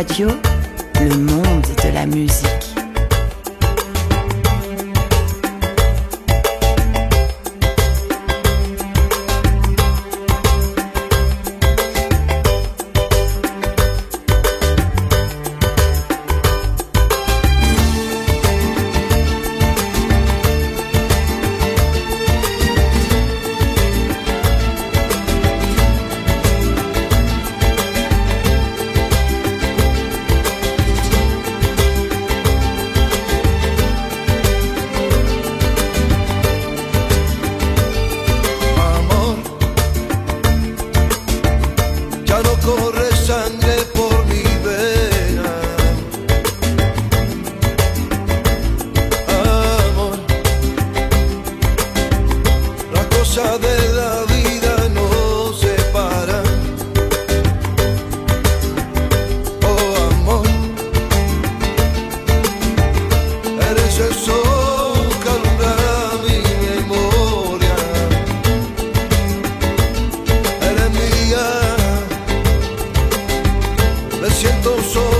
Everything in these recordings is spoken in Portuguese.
Radio, siento solo.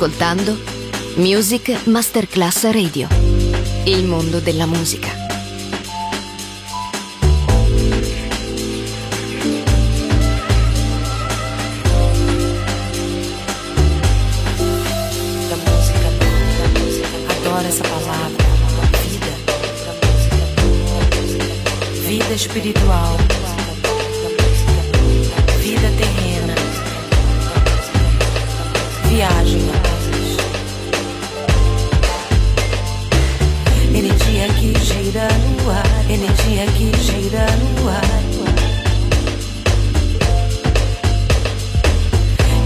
ascoltando Music Masterclass Radio. Il mondo della musica. Da música, da música. Adoro essa palavra. Vida. Da música, da música. espiritual, vida terrena, viagem energia que gira no ar.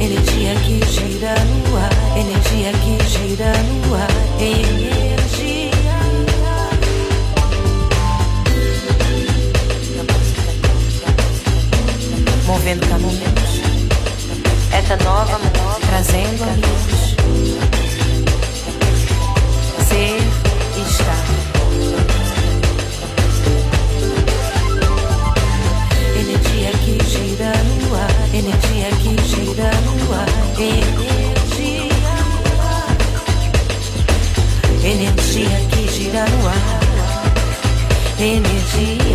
Energia que gira no ar, energia que gira no ar, energia. Movendo caminhos, essa nova trazendo amigos. Energia.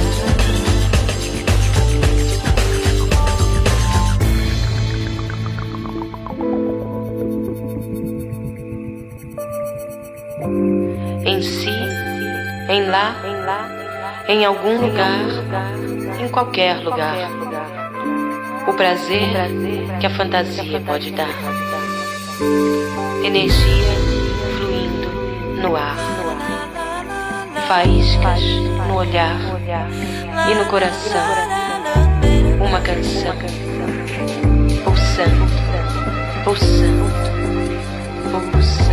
em si, em lá, em algum lugar, em qualquer lugar. O prazer que a fantasia pode dar. Energia fluindo no ar. Faíscas no olhar e no coração. Uma canção pulsando, pulsando, pulsando.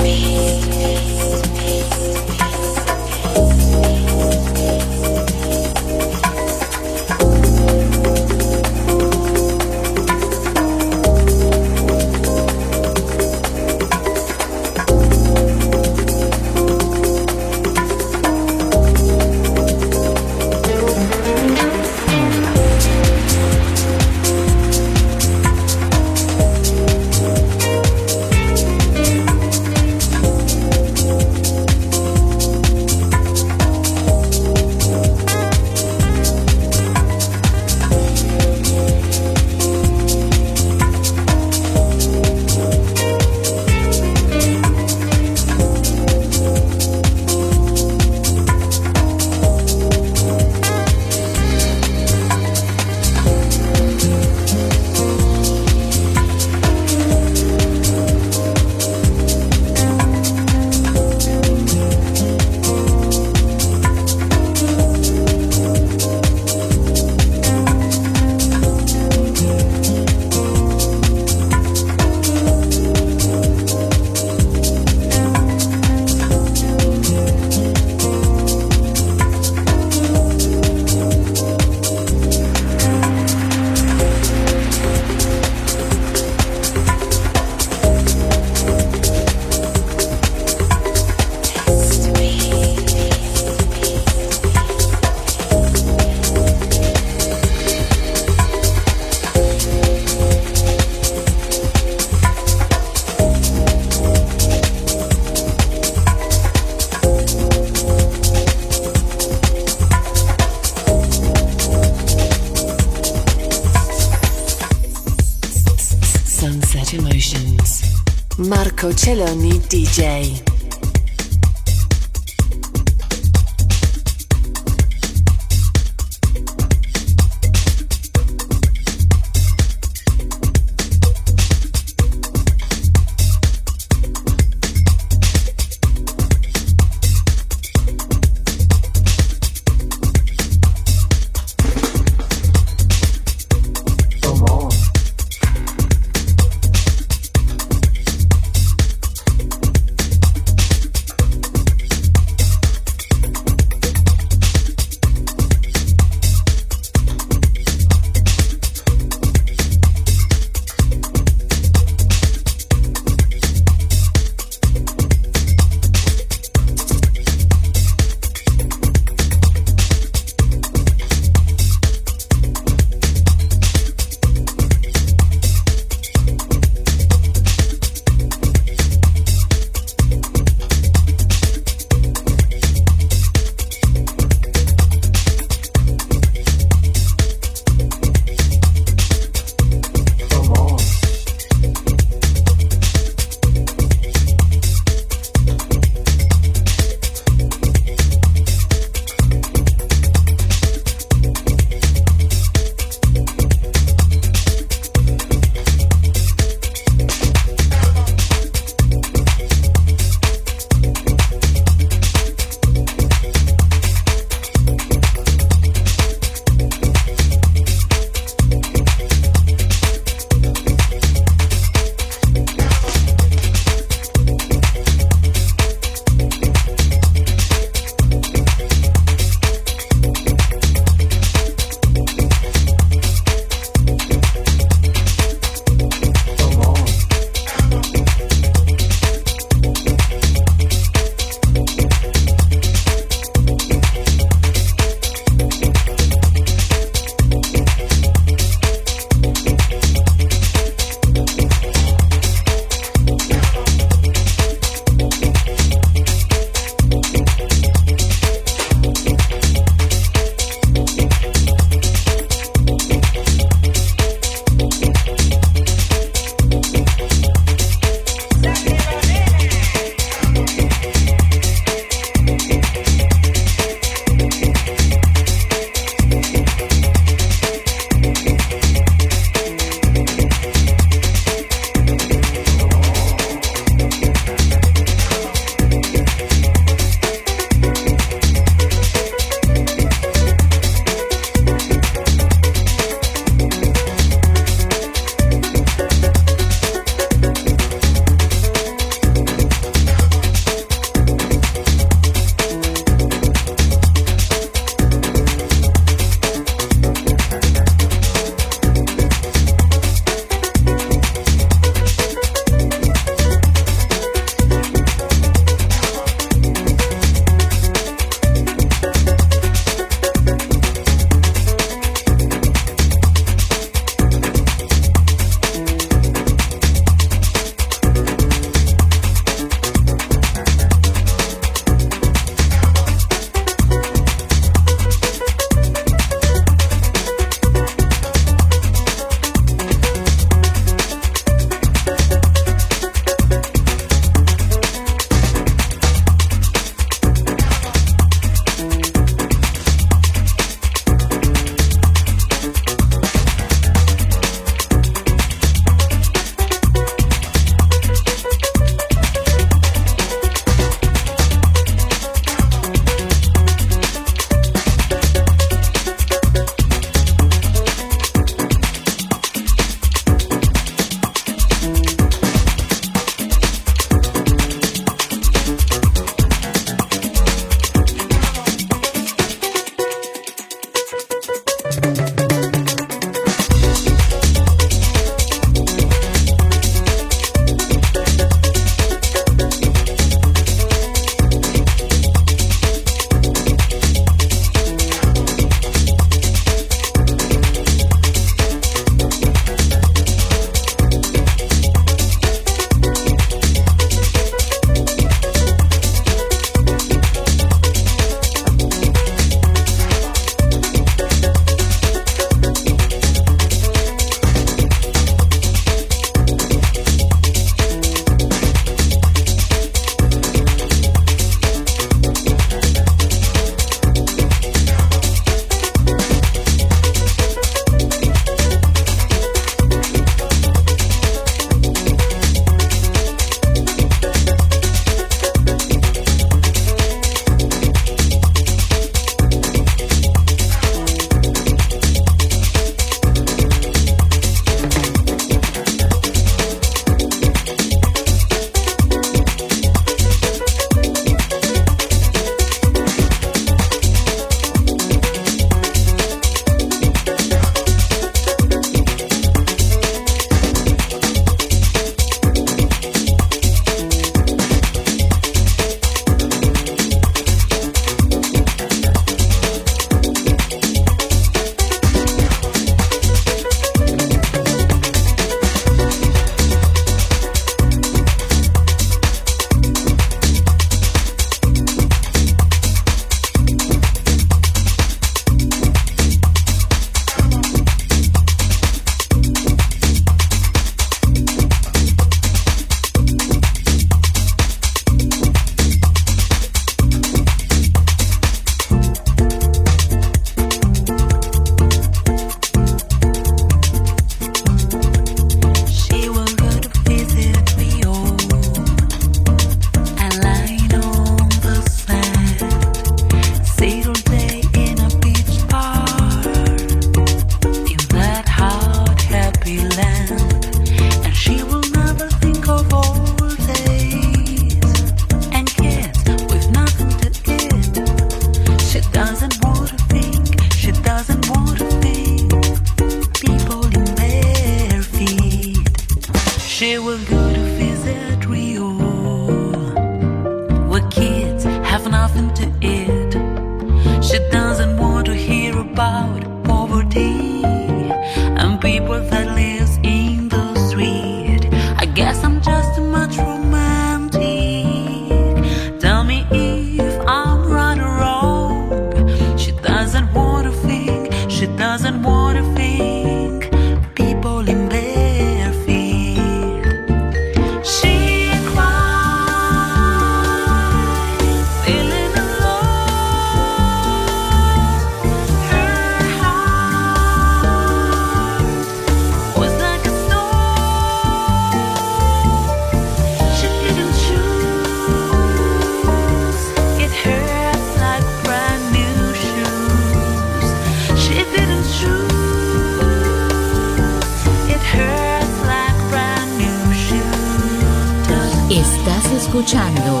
Escuchando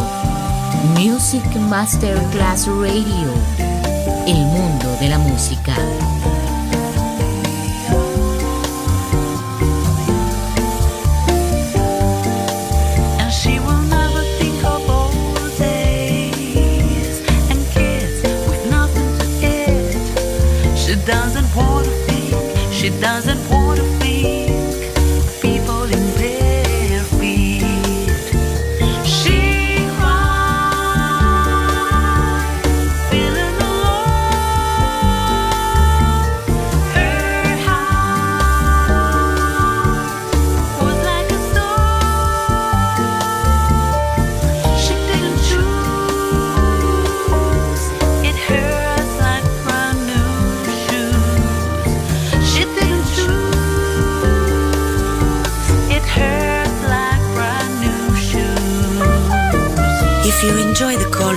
Music Masterclass Radio, el mundo de la música. she doesn't